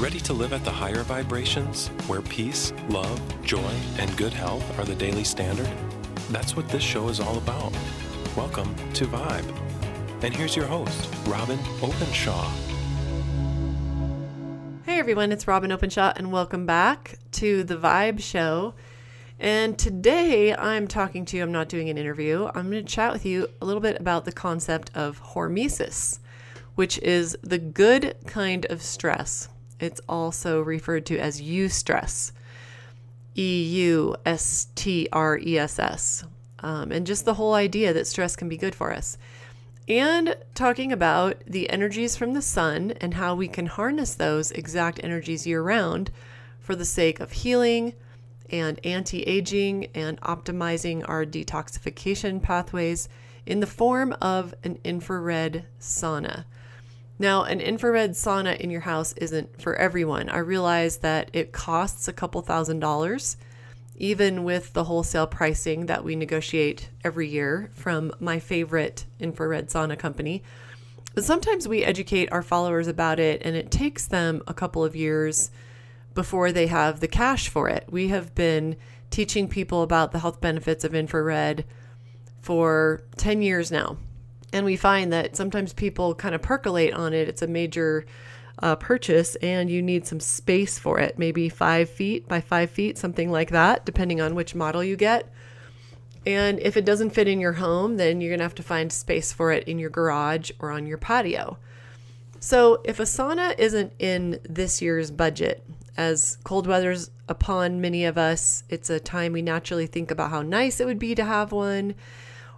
Ready to live at the higher vibrations, where peace, love, joy, and good health are the daily standard? That's what this show is all about. Welcome to Vibe. And here's your host, Robyn Openshaw. Hey everyone, it's Robyn Openshaw, and welcome back to the Vibe Show. And today I'm talking to you, I'm not doing an interview. I'm going to chat with you a little bit about the concept of hormesis, which is the good kind of stress. It's also referred to as eustress, E U S T R E S S. Um, and just the whole idea that stress can be good for us. And talking about the energies from the sun and how we can harness those exact energies year round for the sake of healing and anti aging and optimizing our detoxification pathways in the form of an infrared sauna. Now, an infrared sauna in your house isn't for everyone. I realize that it costs a couple thousand dollars, even with the wholesale pricing that we negotiate every year from my favorite infrared sauna company. But sometimes we educate our followers about it, and it takes them a couple of years before they have the cash for it. We have been teaching people about the health benefits of infrared for 10 years now and we find that sometimes people kind of percolate on it. It's a major uh, purchase, and you need some space for it, maybe five feet by five feet, something like that, depending on which model you get. And if it doesn't fit in your home, then you're going to have to find space for it in your garage or on your patio. So, if a sauna isn't in this year's budget, as cold weather's upon many of us, it's a time we naturally think about how nice it would be to have one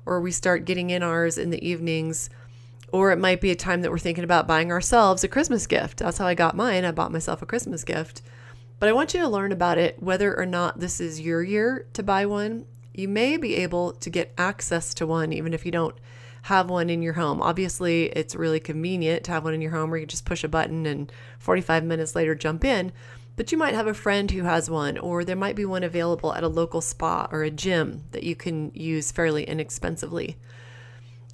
or we start getting in ours in the evenings. Or it might be a time that we're thinking about buying ourselves a Christmas gift. That's how I got mine. I bought myself a Christmas gift. But I want you to learn about it whether or not this is your year to buy one. You may be able to get access to one even if you don't have one in your home. Obviously, it's really convenient to have one in your home where you just push a button and 45 minutes later jump in but you might have a friend who has one, or there might be one available at a local spa or a gym that you can use fairly inexpensively.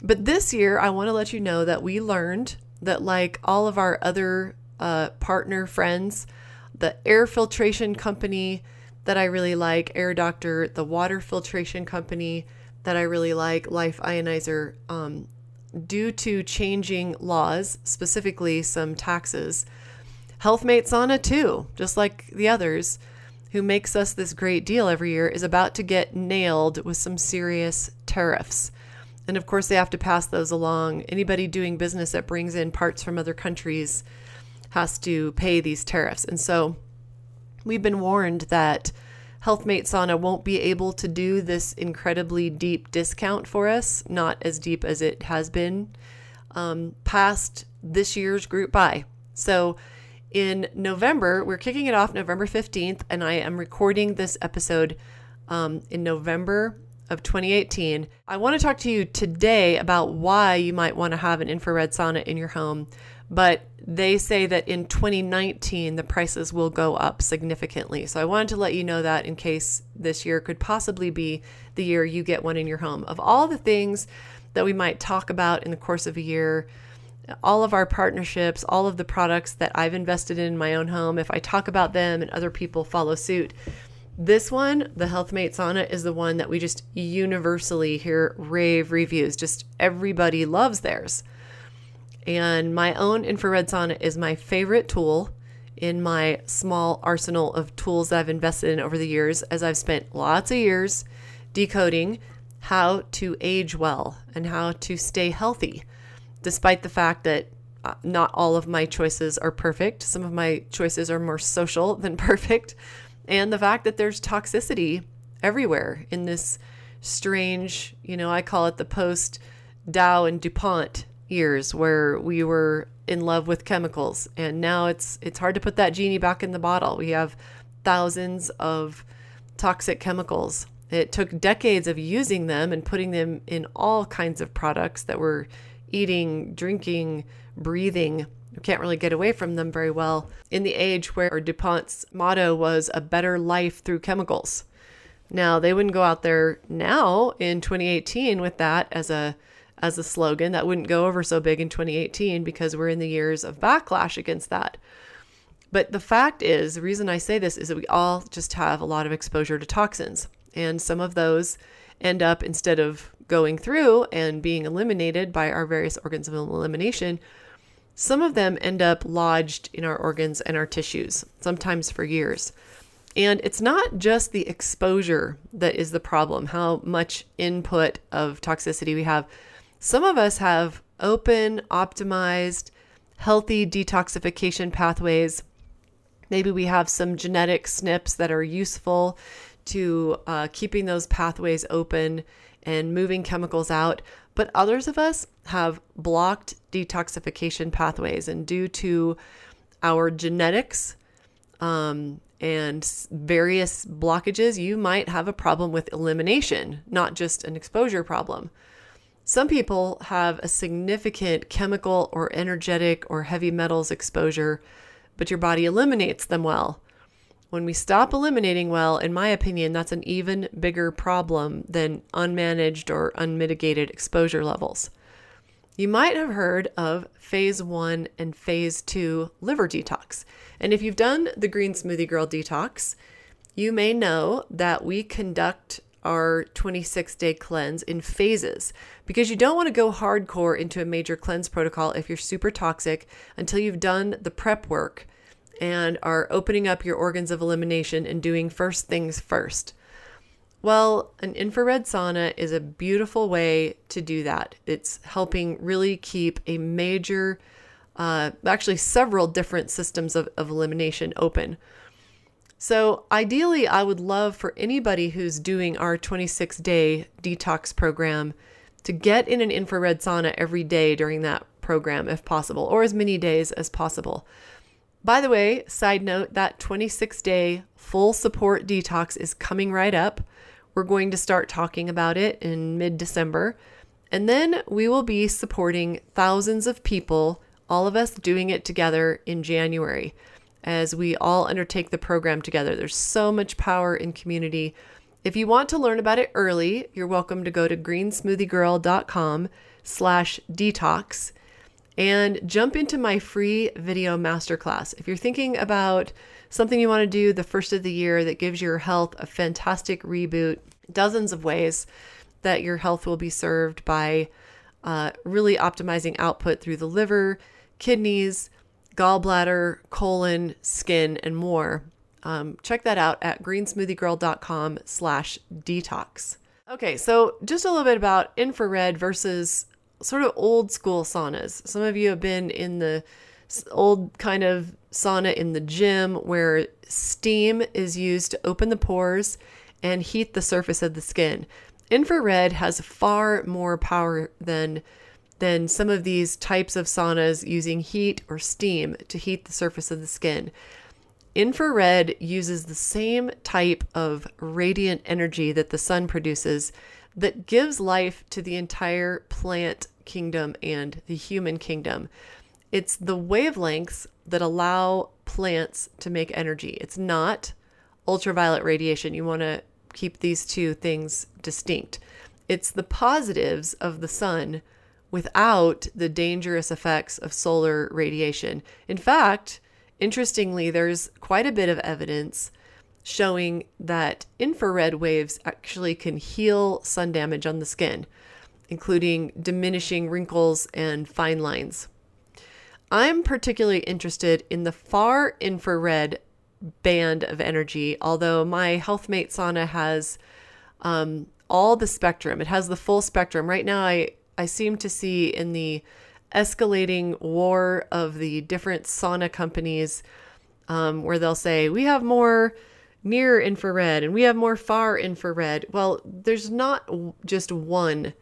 But this year, I want to let you know that we learned that, like all of our other uh, partner friends, the air filtration company that I really like, Air Doctor, the water filtration company that I really like, Life Ionizer, um, due to changing laws, specifically some taxes, Healthmate Sauna, too, just like the others, who makes us this great deal every year, is about to get nailed with some serious tariffs. And of course, they have to pass those along. Anybody doing business that brings in parts from other countries has to pay these tariffs. And so we've been warned that Healthmate Sauna won't be able to do this incredibly deep discount for us, not as deep as it has been um, past this year's group buy. So in November. We're kicking it off November 15th, and I am recording this episode um, in November of 2018. I want to talk to you today about why you might want to have an infrared sauna in your home, but they say that in 2019 the prices will go up significantly. So I wanted to let you know that in case this year could possibly be the year you get one in your home. Of all the things that we might talk about in the course of a year, all of our partnerships, all of the products that I've invested in, in my own home, if I talk about them and other people follow suit, this one, the Healthmate Sauna, is the one that we just universally hear rave reviews. Just everybody loves theirs. And my own infrared sauna is my favorite tool in my small arsenal of tools that I've invested in over the years, as I've spent lots of years decoding how to age well and how to stay healthy despite the fact that uh, not all of my choices are perfect. Some of my choices are more social than perfect. And the fact that there's toxicity everywhere in this strange, you know, I call it the post Dow and DuPont years where we were in love with chemicals and now it's it's hard to put that genie back in the bottle. We have thousands of toxic chemicals. It took decades of using them and putting them in all kinds of products that were eating, drinking, breathing. You can't really get away from them very well in the age where DuPont's motto was a better life through chemicals. Now, they wouldn't go out there now in 2018 with that as a as a slogan. That wouldn't go over so big in 2018 because we're in the years of backlash against that. But the fact is, the reason I say this is that we all just have a lot of exposure to toxins. And some of those end up, instead of going through and being eliminated by our various organs of elimination, some of them end up lodged in our organs and our tissues, sometimes for years. And it's not just the exposure that is the problem, how much input of toxicity we have. Some of us have open, optimized, healthy detoxification pathways. Maybe we have some genetic SNPs that are useful to uh, keeping those pathways open and moving chemicals out. But others of us have blocked detoxification pathways, and due to our genetics um, and various blockages, you might have a problem with elimination, not just an exposure problem. Some people have a significant chemical or energetic or heavy metals exposure, but your body eliminates them well. When we stop eliminating well, in my opinion, that's an even bigger problem than unmanaged or unmitigated exposure levels. You might have heard of phase one and phase two liver detox. And if you've done the Green Smoothie Girl detox, you may know that we conduct our 26 day cleanse in phases because you don't want to go hardcore into a major cleanse protocol if you're super toxic until you've done the prep work and are opening up your organs of elimination and doing first things first. Well, an infrared sauna is a beautiful way to do that. It's helping really keep a major, uh, actually, several different systems of, of elimination open. So, ideally, I would love for anybody who's doing our 26 day detox program to get in an infrared sauna every day during that program, if possible, or as many days as possible. By the way, side note, that 26 day full support detox is coming right up. We're going to start talking about it in mid December. And then we will be supporting thousands of people, all of us doing it together in January as we all undertake the program together. There's so much power in community. If you want to learn about it early, you're welcome to go to greensmoothiegirl.com slash detox and jump into my free video masterclass. If you're thinking about something you want to do the first of the year that gives your health a fantastic reboot, dozens of ways that your health will be served by uh, really optimizing output through the liver, kidneys, gallbladder, colon, skin, and more. Um, check that out at greensmoothiegirl.com slash detox. Okay, so just a little bit about infrared versus sort of old school saunas. Some of you have been in the old kind of sauna in the gym where steam is used to open the pores and heat the surface of the skin. Infrared has far more power than than some of these types of saunas using heat or steam to heat the surface of the skin. Infrared uses the same type of radiant energy that the sun produces that gives life to the entire plant kingdom and the human kingdom. It's the wavelengths that allow plants to make energy. It's not ultraviolet radiation. You want to keep these two things distinct. It's the positives of the sun without the dangerous effects of solar radiation. In fact, interestingly, there's quite a bit of evidence showing that infrared waves actually can heal sun damage on the skin, including diminishing wrinkles and fine lines. I'm particularly interested in the far infrared band of energy, although my HealthMate sauna has um, all the spectrum. It has the full spectrum. Right now, I, I seem to see in the escalating war of the different sauna companies um, where they'll say, we have more near infrared and we have more far infrared. Well, there's not just one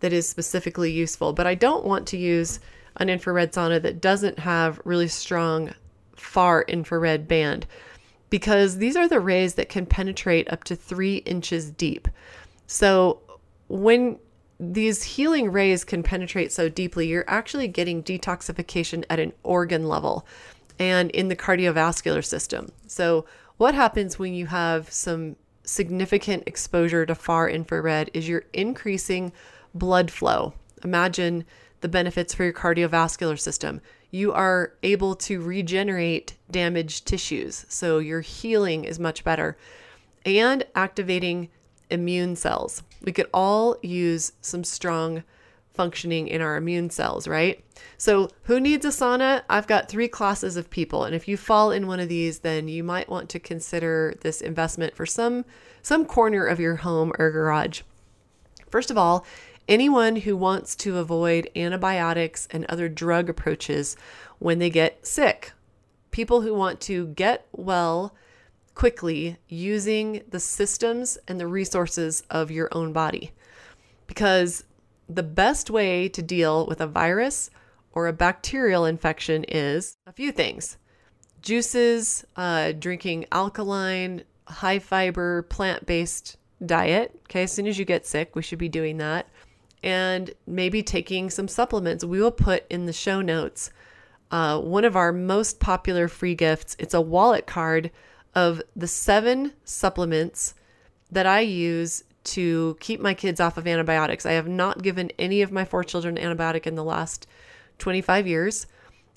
that is specifically useful, but I don't want to use an infrared sauna that doesn't have really strong far infrared band because these are the rays that can penetrate up to three inches deep. So when these healing rays can penetrate so deeply, you're actually getting detoxification at an organ level and in the cardiovascular system. So what happens when you have some significant exposure to far infrared is you're increasing blood flow. Imagine the benefits for your cardiovascular system. You are able to regenerate damaged tissues, so your healing is much better. And activating immune cells. We could all use some strong functioning in our immune cells, right? So, who needs a sauna? I've got three classes of people, and if you fall in one of these, then you might want to consider this investment for some some corner of your home or garage. First of all, anyone who wants to avoid antibiotics and other drug approaches when they get sick. People who want to get well quickly using the systems and the resources of your own body. Because the best way to deal with a virus or a bacterial infection is a few things juices, uh, drinking alkaline, high fiber, plant based diet. Okay, as soon as you get sick, we should be doing that. And maybe taking some supplements. We will put in the show notes uh, one of our most popular free gifts. It's a wallet card of the seven supplements that I use to keep my kids off of antibiotics. I have not given any of my four children antibiotic in the last 25 years.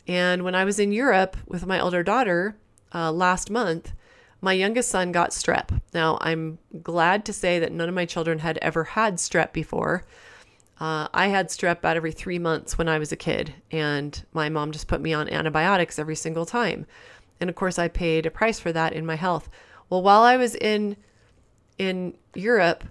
And when I was in Europe with my older daughter uh, last month, my youngest son got strep. Now, I'm glad to say that none of my children had ever had strep before. Uh, I had strep about every three months when I was a kid, and my mom just put me on antibiotics every single time. And of course, I paid a price for that in my health. Well, while I was in in Europe,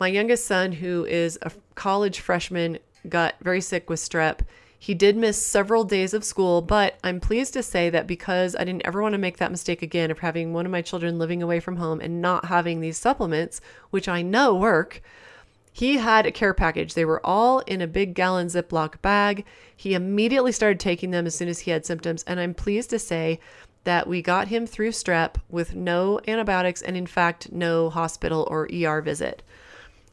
my youngest son, who is a college freshman, got very sick with strep. He did miss several days of school, but I'm pleased to say that because I didn't ever want to make that mistake again of having one of my children living away from home and not having these supplements, which I know work, he had a care package. They were all in a big gallon Ziploc bag. He immediately started taking them as soon as he had symptoms. And I'm pleased to say that we got him through strep with no antibiotics and, in fact, no hospital or ER visit.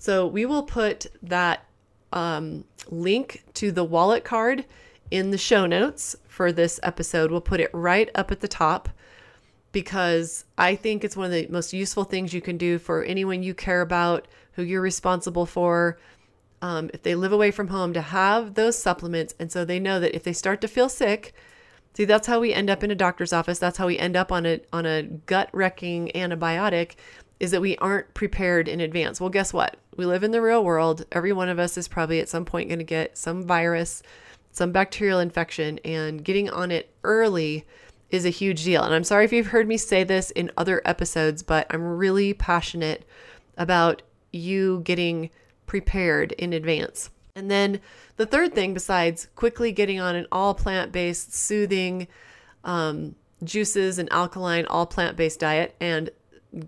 So we will put that um, link to the wallet card in the show notes for this episode. We'll put it right up at the top because I think it's one of the most useful things you can do for anyone you care about, who you're responsible for. Um, if they live away from home, to have those supplements. And so they know that if they start to feel sick, see, that's how we end up in a doctor's office. That's how we end up on a, on a gut wrecking antibiotic is that we aren't prepared in advance. Well, guess what? We live in the real world. Every one of us is probably at some point going to get some virus, some bacterial infection, and getting on it early is a huge deal. And I'm sorry if you've heard me say this in other episodes, but I'm really passionate about you getting prepared in advance. And then the third thing, besides quickly getting on an all plant based, soothing um, juices and alkaline, all plant based diet, and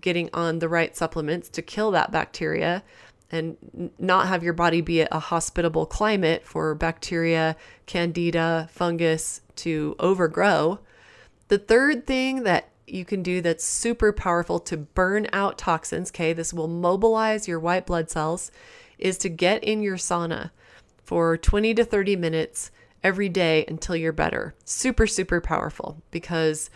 getting on the right supplements to kill that bacteria and not have your body be a hospitable climate for bacteria, candida, fungus to overgrow. The third thing that you can do that's super powerful to burn out toxins, okay, this will mobilize your white blood cells, is to get in your sauna for 20 to 30 minutes every day until you're better. Super, super powerful because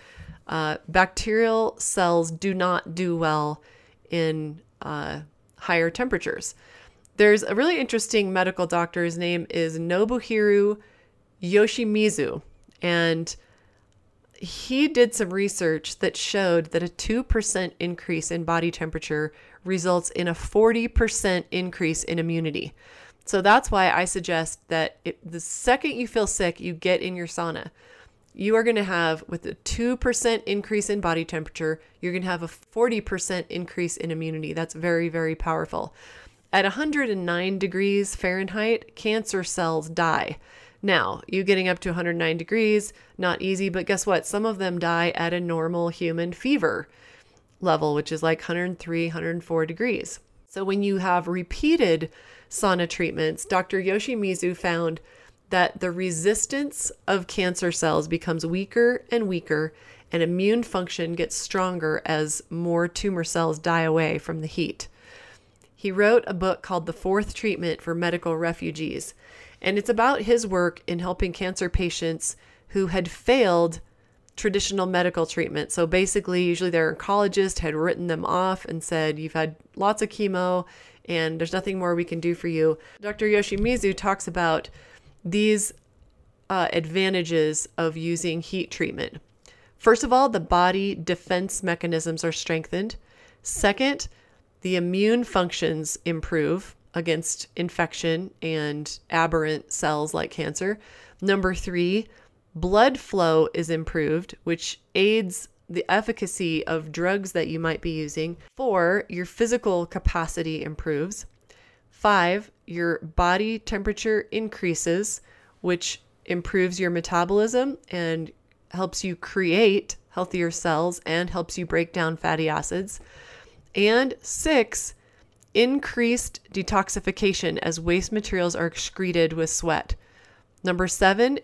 uh, bacterial cells do not do well in uh, higher temperatures. There's a really interesting medical doctor. His name is Nobuhiro Yoshimizu. And he did some research that showed that a 2% increase in body temperature results in a 40% increase in immunity. So that's why I suggest that it, the second you feel sick, you get in your sauna you are going to have, with a 2% increase in body temperature, you're going to have a 40% increase in immunity. That's very, very powerful. At 109 degrees Fahrenheit, cancer cells die. Now, you getting up to 109 degrees, not easy, but guess what? Some of them die at a normal human fever level, which is like 103, 104 degrees. So when you have repeated sauna treatments, Dr. Yoshimizu found that the resistance of cancer cells becomes weaker and weaker, and immune function gets stronger as more tumor cells die away from the heat. He wrote a book called The Fourth Treatment for Medical Refugees, and it's about his work in helping cancer patients who had failed traditional medical treatment. So basically, usually their oncologist had written them off and said, You've had lots of chemo and there's nothing more we can do for you. Dr. Yoshimizu talks about these uh, advantages of using heat treatment. First of all, the body defense mechanisms are strengthened. Second, the immune functions improve against infection and aberrant cells like cancer. Number three, blood flow is improved, which aids the efficacy of drugs that you might be using. Four, your physical capacity improves. Five, your body temperature increases, which improves your metabolism and helps you create healthier cells and helps you break down fatty acids. And six, increased detoxification as waste materials are excreted with sweat. Number seven,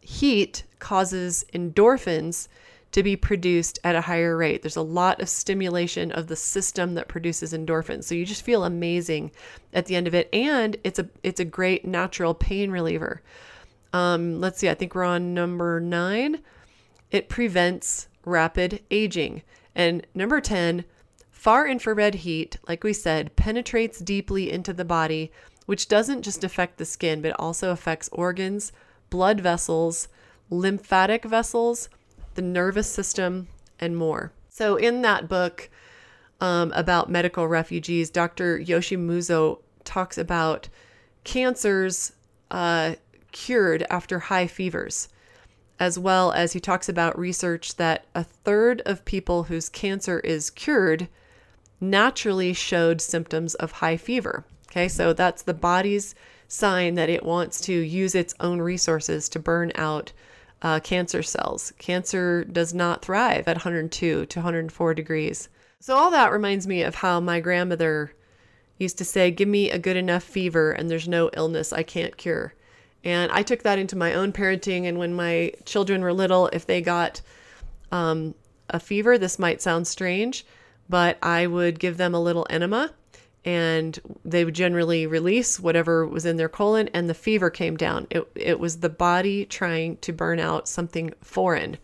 heat causes endorphins to be produced at a higher rate. There's a lot of stimulation of the system that produces endorphins. So you just feel amazing at the end of it and it's a it's a great natural pain reliever. Um, let's see, I think we're on number 9. It prevents rapid aging. And number 10, far infrared heat, like we said, penetrates deeply into the body, which doesn't just affect the skin, but also affects organs, blood vessels, lymphatic vessels, the nervous system, and more. So, in that book um, about medical refugees, Dr. Yoshimizu talks about cancers uh, cured after high fevers, as well as he talks about research that a third of people whose cancer is cured naturally showed symptoms of high fever. Okay, so that's the body's sign that it wants to use its own resources to burn out uh, cancer cells. Cancer does not thrive at 102 to 104 degrees. So, all that reminds me of how my grandmother used to say, Give me a good enough fever, and there's no illness I can't cure. And I took that into my own parenting. And when my children were little, if they got um, a fever, this might sound strange, but I would give them a little enema and they would generally release whatever was in their colon and the fever came down. It, it was the body trying to burn out something foreign.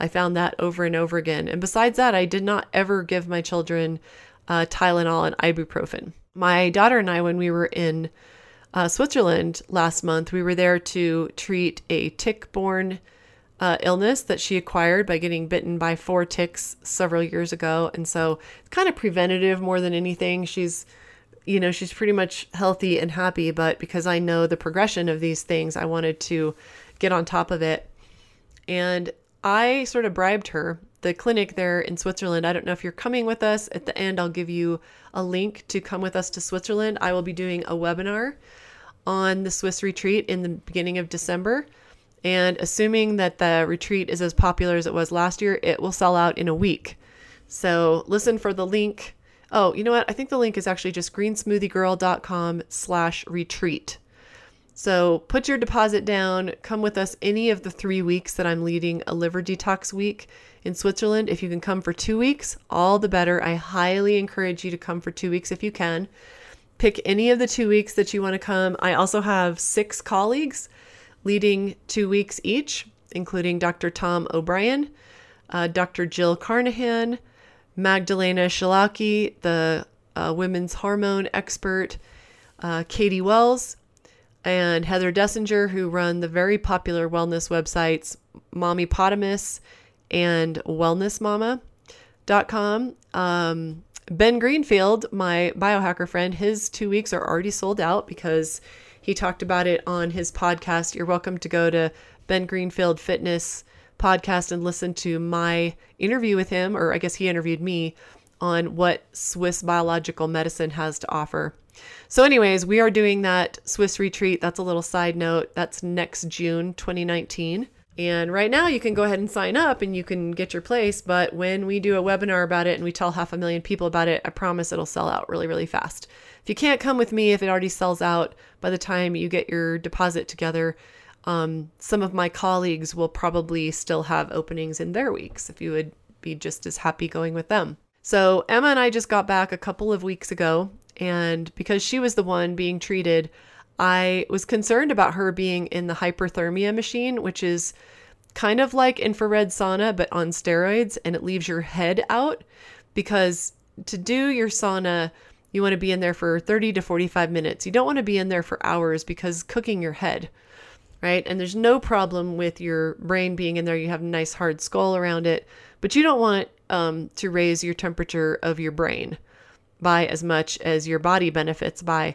I found that over and over again. And besides that, I did not ever give my children uh, Tylenol and ibuprofen. My daughter and I, when we were in uh, Switzerland last month, we were there to treat a tick borne uh, illness that she acquired by getting bitten by four ticks several years ago. And so it's kind of preventative more than anything. She's you know, she's pretty much healthy and happy, but because I know the progression of these things, I wanted to get on top of it. And I sort of bribed her. The clinic there in Switzerland, I don't know if you're coming with us. At the end, I'll give you a link to come with us to Switzerland. I will be doing a webinar on the Swiss retreat in the beginning of December. And assuming that the retreat is as popular as it was last year, it will sell out in a week. So listen for the link Oh, you know what? I think the link is actually just greensmoothiegirl.com slash retreat. So put your deposit down. Come with us any of the three weeks that I'm leading a liver detox week in Switzerland. If you can come for two weeks, all the better. I highly encourage you to come for two weeks if you can. Pick any of the two weeks that you want to come. I also have six colleagues leading two weeks each, including Dr. Tom O'Brien, uh, Dr. Jill Carnahan, Magdalena Wszelaki, the uh, women's hormone expert, uh, Katie Wells, and Heather Dessinger, who run the very popular wellness websites Mommypotamus and WellnessMama.com. Um, ben Greenfield, my biohacker friend, his two weeks are already sold out because he talked about it on his podcast. You're welcome to go to Ben Greenfield Fitness podcast and listen to my interview with him, or I guess he interviewed me on what Swiss biological medicine has to offer. So, anyways, we are doing that Swiss retreat. That's a little side note. That's next June 2019. And right now, you can go ahead and sign up and you can get your place. But when we do a webinar about it and we tell half a million people about it, I promise it'll sell out really, really fast. If you can't come with me, if it already sells out by the time you get your deposit together, um, some of my colleagues will probably still have openings in their weeks if you would be just as happy going with them. So, Emma and I just got back a couple of weeks ago, and because she was the one being treated, I was concerned about her being in the hyperthermia machine, which is kind of like infrared sauna but on steroids, and it leaves your head out because to do your sauna, you want to be in there for 30 to 45 minutes. You don't want to be in there for hours because cooking your head. Right? And there's no problem with your brain being in there. You have a nice hard skull around it, but you don't want um, to raise your temperature of your brain by as much as your body benefits by.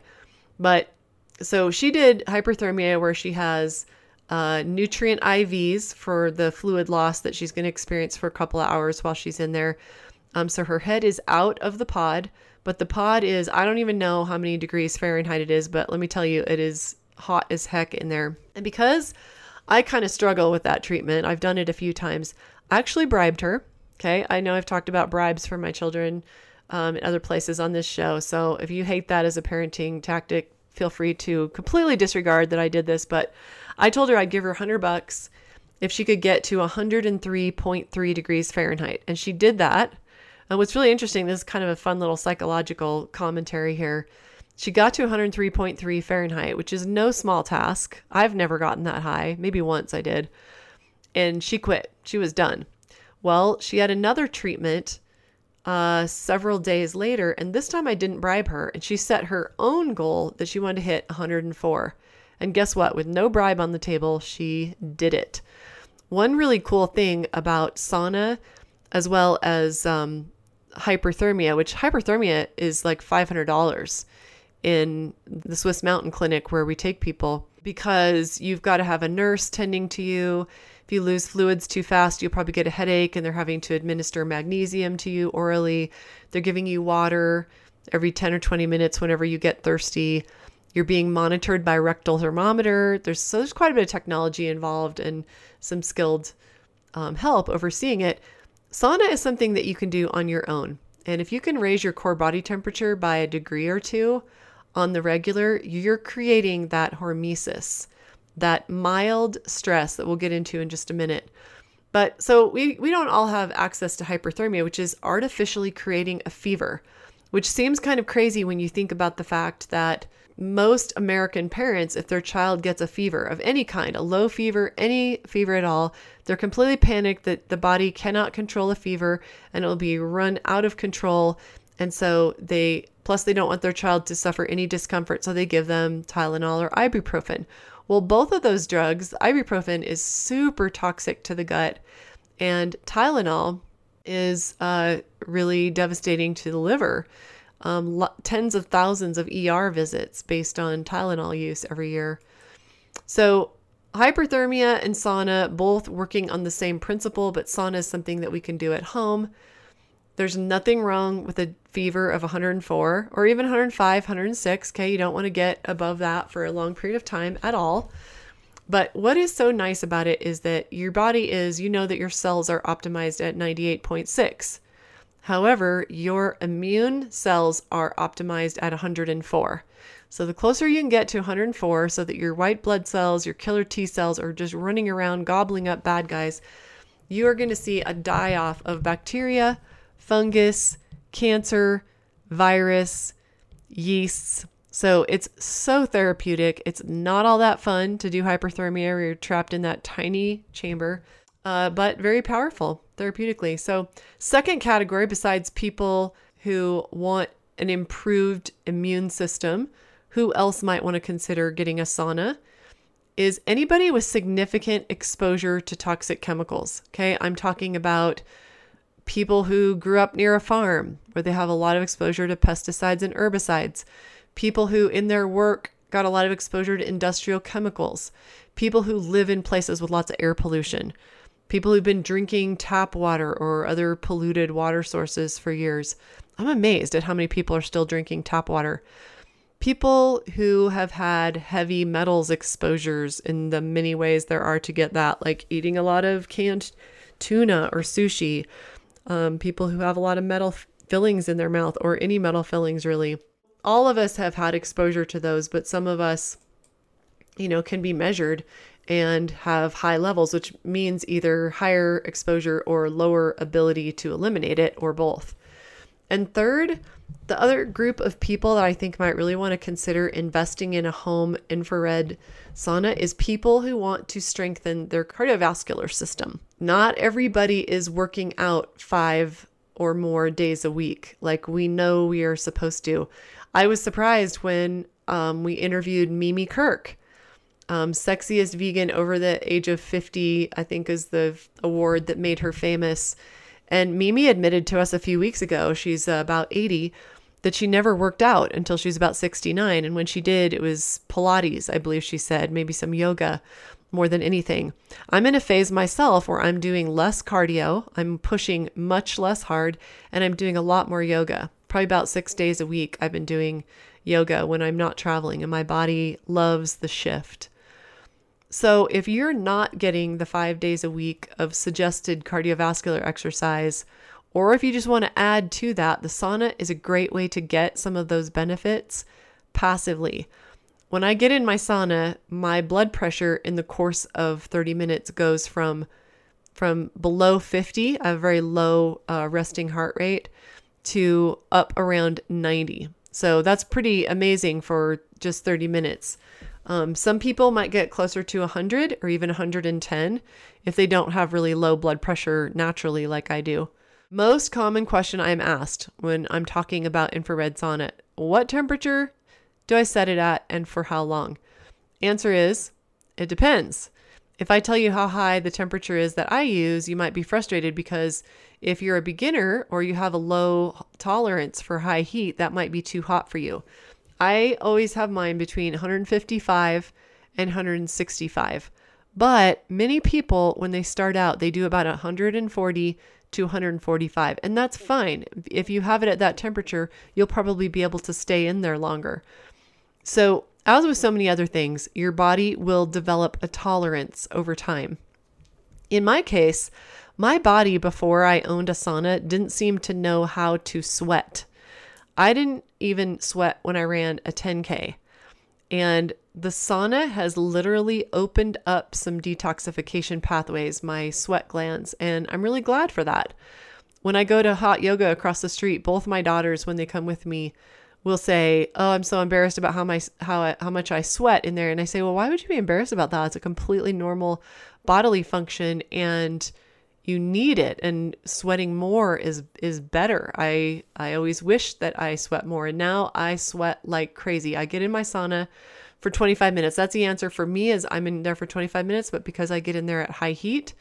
But so she did hyperthermia where she has uh, nutrient IVs for the fluid loss that she's going to experience for a couple of hours while she's in there. Um, so her head is out of the pod, but the pod is, I don't even know how many degrees Fahrenheit it is, but let me tell you, it is hot as heck in there. And because I kind of struggle with that treatment, I've done it a few times. I actually bribed her. Okay. I know I've talked about bribes for my children um, in other places on this show. So if you hate that as a parenting tactic, feel free to completely disregard that I did this. But I told her I'd give her 100 bucks if she could get to 103.3 degrees Fahrenheit. And she did that. And what's really interesting, this is kind of a fun little psychological commentary here. She got to 103.3 Fahrenheit, which is no small task. I've never gotten that high. Maybe once I did. And she quit. She was done. Well, she had another treatment uh, several days later, and this time I didn't bribe her, and she set her own goal that she wanted to hit 104. And guess what? With no bribe on the table, she did it. One really cool thing about sauna, as well as um, hyperthermia, which hyperthermia is like $500 in the Swiss Mountain Clinic where we take people because you've got to have a nurse tending to you. If you lose fluids too fast, you'll probably get a headache and they're having to administer magnesium to you orally. They're giving you water every 10 or 20 minutes whenever you get thirsty. You're being monitored by rectal thermometer. There's so there's quite a bit of technology involved and some skilled um, help overseeing it. Sauna is something that you can do on your own. And if you can raise your core body temperature by a degree or two, on the regular, you're creating that hormesis, that mild stress that we'll get into in just a minute. But so we, we don't all have access to hyperthermia, which is artificially creating a fever, which seems kind of crazy when you think about the fact that most American parents, if their child gets a fever of any kind, a low fever, any fever at all, they're completely panicked that the body cannot control a fever and it will be run out of control. And so they Plus, they don't want their child to suffer any discomfort, so they give them Tylenol or ibuprofen. Well, both of those drugs, ibuprofen is super toxic to the gut, and Tylenol is uh, really devastating to the liver. Um, tens of thousands of ER visits based on Tylenol use every year. So, hyperthermia and sauna both working on the same principle, but sauna is something that we can do at home. There's nothing wrong with a fever of 104 or even 105, 106. Okay, you don't want to get above that for a long period of time at all. But what is so nice about it is that your body is, you know, that your cells are optimized at 98.6. However, your immune cells are optimized at 104. So the closer you can get to 104 so that your white blood cells, your killer T cells are just running around gobbling up bad guys, you are going to see a die off of bacteria, fungus, cancer, virus, yeasts. So it's so therapeutic. It's not all that fun to do hyperthermia where you're trapped in that tiny chamber, uh, but very powerful therapeutically. So, second category, besides people who want an improved immune system, who else might want to consider getting a sauna? Is anybody with significant exposure to toxic chemicals? Okay, I'm talking about people who grew up near a farm where they have a lot of exposure to pesticides and herbicides, people who in their work got a lot of exposure to industrial chemicals, people who live in places with lots of air pollution, people who've been drinking tap water or other polluted water sources for years. I'm amazed at how many people are still drinking tap water. People who have had heavy metals exposures in the many ways there are to get that, like eating a lot of canned tuna or sushi, um, people who have a lot of metal fillings in their mouth or any metal fillings, really. All of us have had exposure to those, but some of us, you know, can be measured and have high levels, which means either higher exposure or lower ability to eliminate it or both. And third, the other group of people that I think might really want to consider investing in a home infrared sauna is people who want to strengthen their cardiovascular system. Not everybody is working out five or more days a week like we know we are supposed to. I was surprised when um, we interviewed Mimi Kirk Um, sexiest vegan over the age of 50, I think, is the award that made her famous. And Mimi admitted to us a few weeks ago, she's uh, about 80, that she never worked out until she was about 69. And when she did, it was Pilates, I believe she said, maybe some yoga more than anything. I'm in a phase myself where I'm doing less cardio, I'm pushing much less hard, and I'm doing a lot more yoga. Probably about six days a week, I've been doing yoga when I'm not traveling, and my body loves the shift. So, if you're not getting the five days a week of suggested cardiovascular exercise, or if you just want to add to that, the sauna is a great way to get some of those benefits passively. When I get in my sauna, my blood pressure in the course of 30 minutes goes from from below 50, a very low uh, resting heart rate, to up around 90. So that's pretty amazing for just 30 minutes. Um, some people might get closer to 100 or even 110 if they don't have really low blood pressure naturally, like I do. Most common question I'm asked when I'm talking about infrared sauna what temperature do I set it at and for how long? Answer is it depends. If I tell you how high the temperature is that I use, you might be frustrated because if you're a beginner or you have a low tolerance for high heat, that might be too hot for you. I always have mine between 155 and 165. But many people, when they start out, they do about 140 to 145, and that's fine. If you have it at that temperature, you'll probably be able to stay in there longer. So, as with so many other things, your body will develop a tolerance over time. In my case, my body before I owned a sauna didn't seem to know how to sweat. I didn't even sweat when I ran a 10K. And the sauna has literally opened up some detoxification pathways, my sweat glands, and I'm really glad for that. When I go to hot yoga across the street, both my daughters, when they come with me, will say, "Oh, I'm so embarrassed about how my how I, how much I sweat in there." And I say, "Well, why would you be embarrassed about that? It's a completely normal bodily function and you need it and sweating more is is better. I I always wish that I sweat more and now I sweat like crazy. I get in my sauna for 25 minutes. That's the answer for me is I'm in there for 25 minutes, but because I get in there at high heat,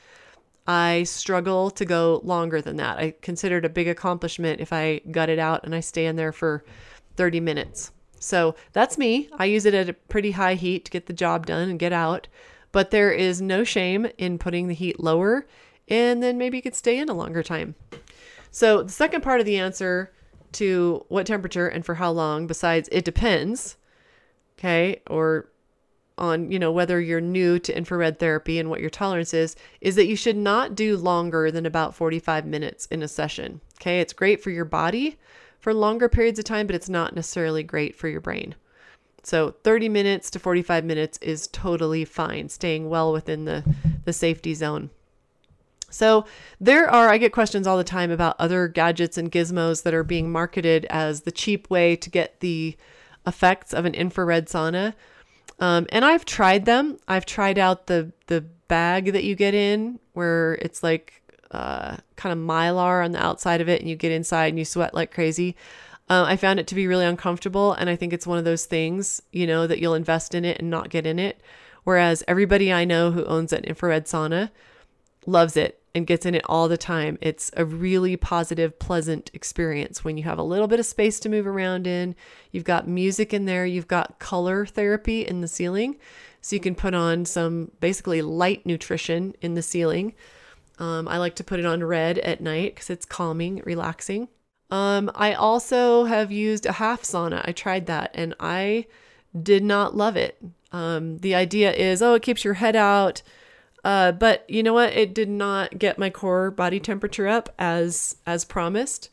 I struggle to go longer than that. I consider it a big accomplishment if I gut it out and I stay in there for 30 minutes. So that's me. I use it at a pretty high heat to get the job done and get out. But there is no shame in putting the heat lower and then maybe you could stay in a longer time. So, the second part of the answer to what temperature and for how long, besides it depends, okay, or on, you know, whether you're new to infrared therapy and what your tolerance is, is that you should not do longer than about 45 minutes in a session. Okay, it's great for your body for longer periods of time, but it's not necessarily great for your brain. So 30 minutes to 45 minutes is totally fine, staying well within the, the safety zone. So there are, I get questions all the time about other gadgets and gizmos that are being marketed as the cheap way to get the effects of an infrared sauna. Um, and I've tried them. I've tried out the the bag that you get in, where it's like uh, kind of mylar on the outside of it, and you get inside and you sweat like crazy. Uh, I found it to be really uncomfortable, and I think it's one of those things, you know, that you'll invest in it and not get in it. Whereas everybody I know who owns an infrared sauna loves it and gets in it all the time. It's a really positive, pleasant experience when you have a little bit of space to move around in. You've got music in there, you've got color therapy in the ceiling. So you can put on some basically light nutrition in the ceiling. Um, I like to put it on red at night because it's calming, relaxing. Um, I also have used a half sauna. I tried that and I did not love it. Um, the idea is, oh, it keeps your head out uh, but you know what? It did not get my core body temperature up as as promised,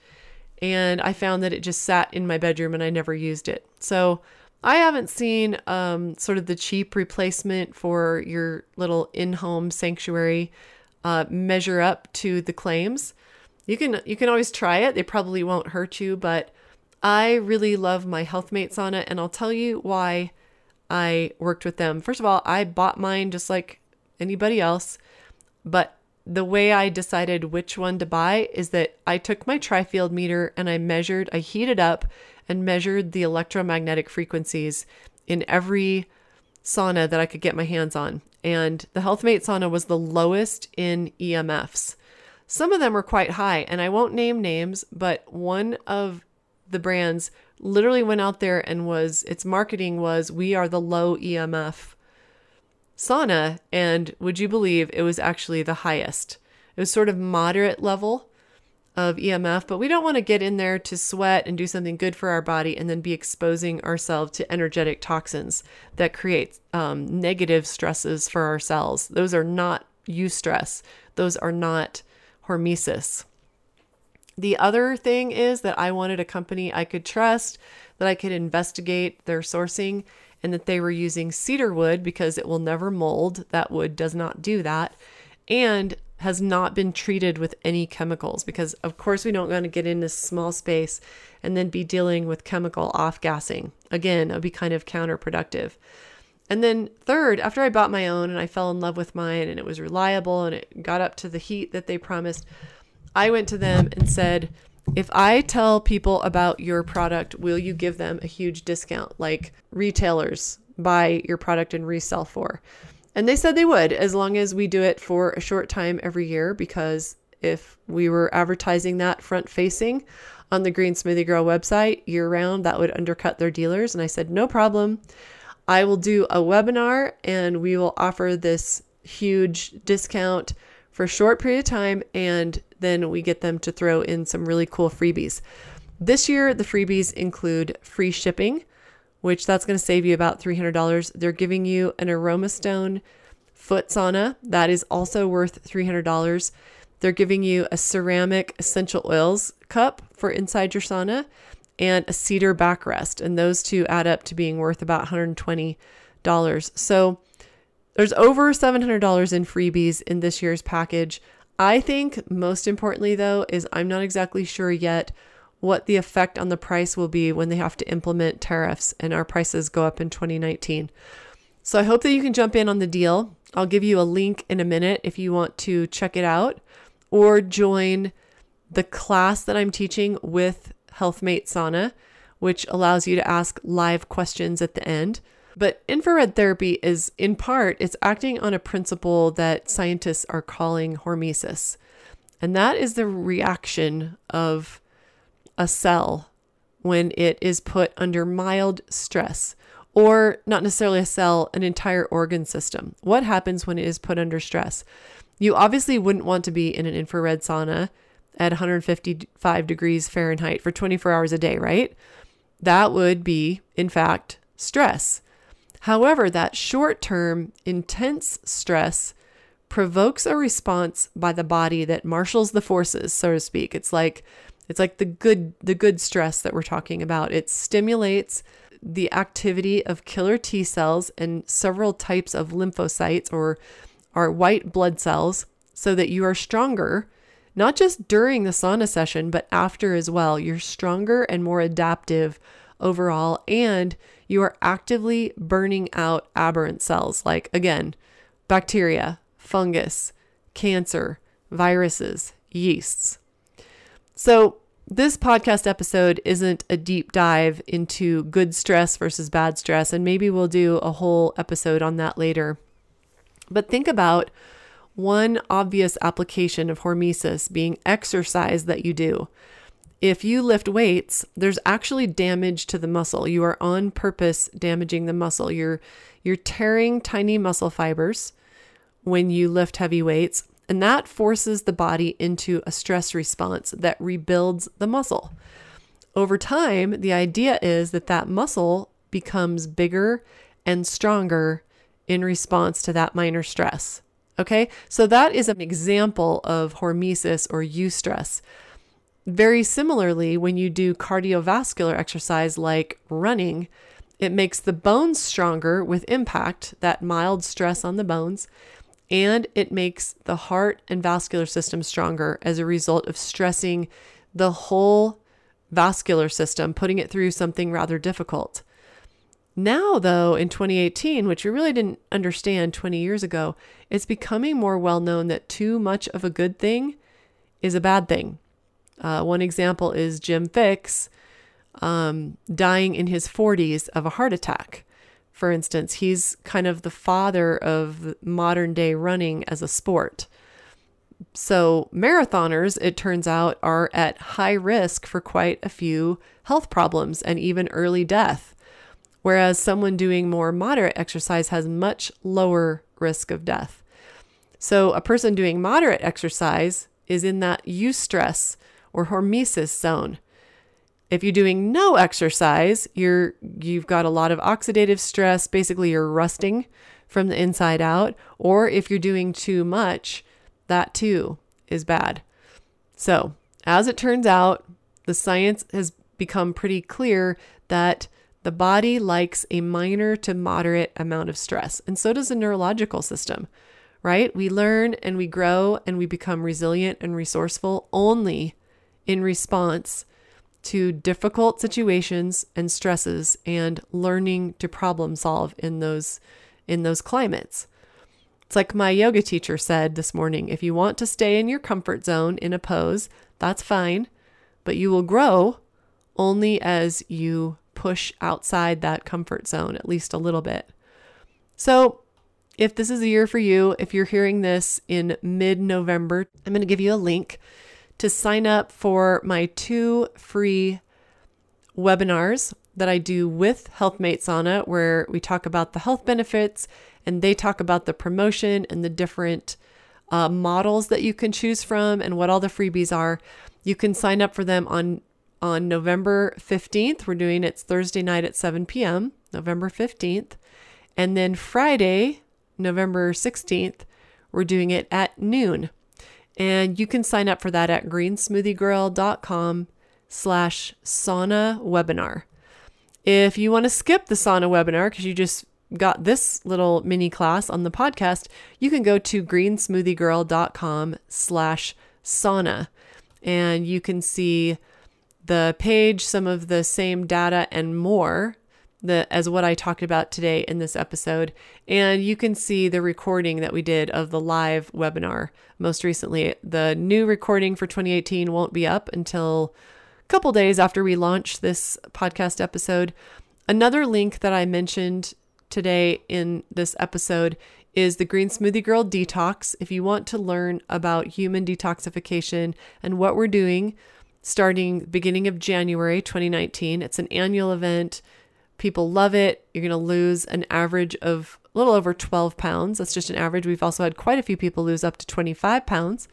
and I found that it just sat in my bedroom and I never used it. So I haven't seen um, sort of the cheap replacement for your little in-home sanctuary uh, measure up to the claims. You can you can always try it. They probably won't hurt you, but I really love my Healthmate sauna, and I'll tell you why I worked with them. First of all, I bought mine just like anybody else. But the way I decided which one to buy is that I took my tri-field meter and I measured, I heated up and measured the electromagnetic frequencies in every sauna that I could get my hands on. And the HealthMate sauna was the lowest in EMFs. Some of them were quite high, and I won't name names, but one of the brands literally went out there and was its marketing was we are the low EMF sauna and would you believe it was actually the highest. It was sort of moderate level of EMF, but we don't want to get in there to sweat and do something good for our body and then be exposing ourselves to energetic toxins that create um, negative stresses for our cells. Those are not eustress. Those are not hormesis. The other thing is that I wanted a company I could trust, that I could investigate their sourcing, and that they were using cedar wood because it will never mold. That wood does not do that. And has not been treated with any chemicals because, of course, we don't want to get in this small space and then be dealing with chemical off gassing. Again, it would be kind of counterproductive. And then, third, after I bought my own and I fell in love with mine and it was reliable and it got up to the heat that they promised, I went to them and said, if I tell people about your product, will you give them a huge discount like retailers buy your product and resell for? And they said they would as long as we do it for a short time every year because if we were advertising that front facing on the Green Smoothie Girl website year round, that would undercut their dealers. And I said, no problem. I will do a webinar and we will offer this huge discount for a short period of time. And then we get them to throw in some really cool freebies. This year, the freebies include free shipping which that's going to save you about $300. They're giving you an Aroma Stone foot sauna. That is also worth $300. They're giving you a ceramic essential oils cup for inside your sauna and a cedar backrest. And those two add up to being worth about $120. So there's over $700 in freebies in this year's package. I think most importantly, though, is I'm not exactly sure yet what the effect on the price will be when they have to implement tariffs and our prices go up in 2019. So I hope that you can jump in on the deal. I'll give you a link in a minute if you want to check it out or join the class that I'm teaching with HealthMate Sauna, which allows you to ask live questions at the end. But infrared therapy is, in part, it's acting on a principle that scientists are calling hormesis. And that is the reaction of a cell when it is put under mild stress, or not necessarily a cell, an entire organ system. What happens when it is put under stress? You obviously wouldn't want to be in an infrared sauna at 155 degrees Fahrenheit for 24 hours a day, right? That would be, in fact, stress. However, that short term, intense stress provokes a response by the body that marshals the forces, so to speak. It's like it's like the good the good stress that we're talking about. It stimulates the activity of killer T cells and several types of lymphocytes or our white blood cells so that you are stronger not just during the sauna session but after as well. You're stronger and more adaptive overall and you are actively burning out aberrant cells like again, bacteria, fungus, cancer, viruses, yeasts. So, this podcast episode isn't a deep dive into good stress versus bad stress, and maybe we'll do a whole episode on that later. But think about one obvious application of hormesis being exercise that you do. If you lift weights, there's actually damage to the muscle. You are on purpose damaging the muscle. You're you're tearing tiny muscle fibers when you lift heavy weights and that forces the body into a stress response that rebuilds the muscle. Over time, the idea is that that muscle becomes bigger and stronger in response to that minor stress. Okay, so that is an example of hormesis or eustress. Very similarly, when you do cardiovascular exercise like running, it makes the bones stronger with impact, that mild stress on the bones, and it makes the heart and vascular system stronger as a result of stressing the whole vascular system, putting it through something rather difficult. Now, though, in 2018, which we really didn't understand 20 years ago, it's becoming more well known that too much of a good thing is a bad thing. Uh, one example is Jim Fixx um, dying in his 40s of a heart attack for instance, he's kind of the father of modern day running as a sport. So, marathoners, it turns out, are at high risk for quite a few health problems and even early death, whereas someone doing more moderate exercise has much lower risk of death. So, a person doing moderate exercise is in that eustress or hormesis zone. If you're doing no exercise, you're you've got a lot of oxidative stress, basically you're rusting from the inside out, or if you're doing too much, that too is bad. So, as it turns out, the science has become pretty clear that the body likes a minor to moderate amount of stress, and so does the neurological system, right? We learn and we grow and we become resilient and resourceful only in response to difficult situations and stresses and learning to problem solve in those in those climates. It's like my yoga teacher said this morning if you want to stay in your comfort zone in a pose, that's fine, but you will grow only as you push outside that comfort zone at least a little bit. So, if this is a year for you, if you're hearing this in mid November, I'm going to give you a link to sign up for my two free webinars that I do with HealthMate Sauna, where we talk about the health benefits and they talk about the promotion and the different uh, models that you can choose from and what all the freebies are. You can sign up for them on on November 15th. We're doing it Thursday night at 7 p.m., November 15th. And then Friday, November 16th, we're doing it at noon. And you can sign up for that at greensmoothiegirl.com slash sauna webinar. If you want to skip the sauna webinar because you just got this little mini class on the podcast, you can go to greensmoothiegirl.com slash sauna and you can see the page, some of the same data and more the, as what I talked about today in this episode. And you can see the recording that we did of the live webinar most recently. The new recording for 2018 won't be up until a couple days after we launch this podcast episode. Another link that I mentioned today in this episode is the Green Smoothie Girl Detox. If you want to learn about human detoxification and what we're doing starting beginning of January 2019, it's an annual event. People love it. You're going to lose an average of a little over 12 pounds. That's just an average. We've also had quite a few people lose up to 25 pounds.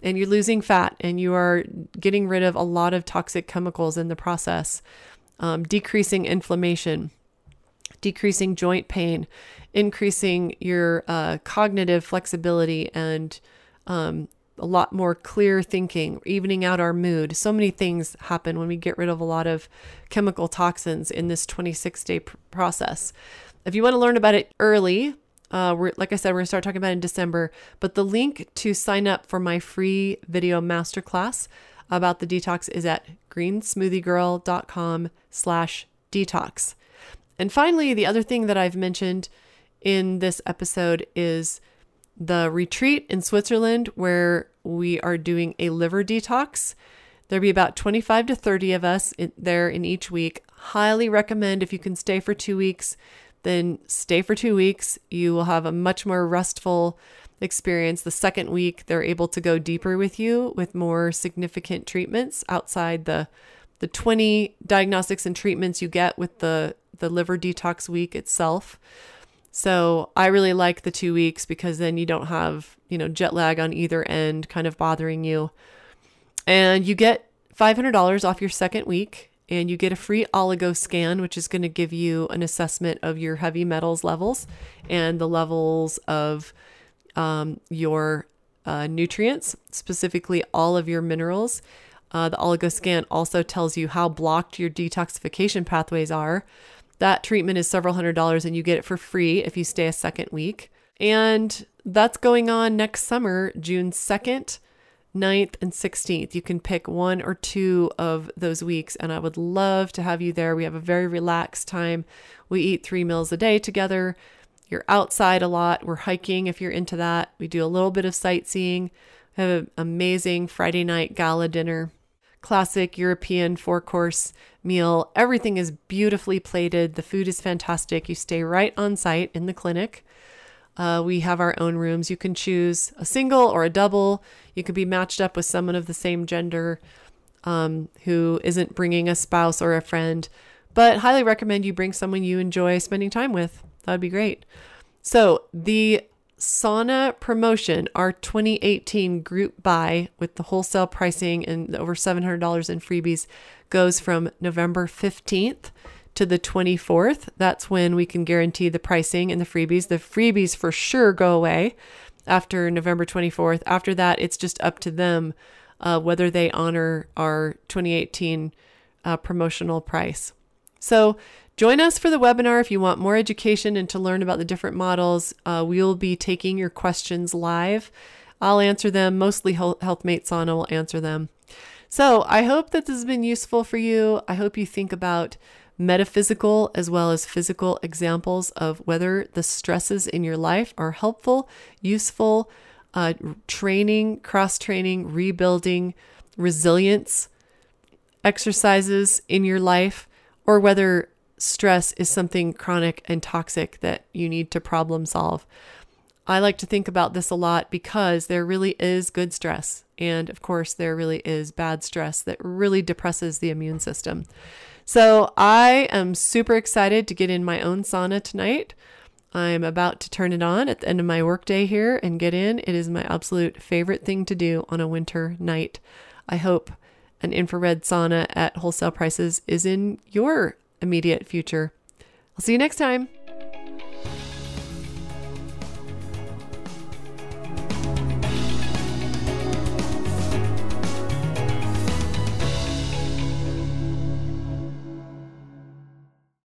And you're losing fat and you are getting rid of a lot of toxic chemicals in the process, um, decreasing inflammation decreasing joint pain, increasing your uh, cognitive flexibility, and um, a lot more clear thinking, evening out our mood. So many things happen when we get rid of a lot of chemical toxins in this 26 day pr- process. If you want to learn about it early, uh, we're, like I said, we're going to start talking about in December. But the link to sign up for my free video masterclass about the detox is at greensmoothiegirl.com slash detox. And finally, the other thing that I've mentioned in this episode is the retreat in Switzerland where we are doing a liver detox. There'll be about 25 to 30 of us in, there in each week. Highly recommend if you can stay for two weeks, then stay for two weeks. You will have a much more restful experience. The second week, they're able to go deeper with you with more significant treatments outside the the 20 diagnostics and treatments you get with the the liver detox week itself. So I really like the two weeks because then you don't have, you know, jet lag on either end kind of bothering you. And you get $500 off your second week and you get a free oligo scan, which is going to give you an assessment of your heavy metals levels and the levels of um, your uh, nutrients, specifically all of your minerals. Uh, the oligo scan also tells you how blocked your detoxification pathways are. That treatment is several hundred dollars and you get it for free if you stay a second week. And that's going on next summer, June 2nd, 9th, and 16th. You can pick one or two of those weeks, and I would love to have you there. We have a very relaxed time. We eat three meals a day together. You're outside a lot. We're hiking if you're into that. We do a little bit of sightseeing. We have an amazing Friday night gala dinner classic European four course meal. Everything is beautifully plated. The food is fantastic. You stay right on site in the clinic. Uh, we have our own rooms. You can choose a single or a double. You could be matched up with someone of the same gender um, who isn't bringing a spouse or a friend. But highly recommend you bring someone you enjoy spending time with. That would be great. So, the sauna promotion, our 2018 group buy with the wholesale pricing and over $700 in freebies, goes from November 15th to the 24th. That's when we can guarantee the pricing and the freebies. The freebies for sure go away after November 24th. After that, it's just up to them uh, whether they honor our 2018 uh, promotional price. So, join us for the webinar if you want more education and to learn about the different models. Uh, we'll be taking your questions live. I'll answer them. Mostly HealthMate Sauna will answer them. So, I hope that this has been useful for you. I hope you think about metaphysical as well as physical examples of whether the stresses in your life are helpful, useful, uh, training, cross training, rebuilding, resilience exercises in your life, or whether stress is something chronic and toxic that you need to problem solve. I like to think about this a lot because there really is good stress. And of course, there really is bad stress that really depresses the immune system. So I am super excited to get in my own sauna tonight. I'm about to turn it on at the end of my workday here and get in. It is my absolute favorite thing to do on a winter night. I hope an infrared sauna at wholesale prices is in your immediate future. I'll see you next time.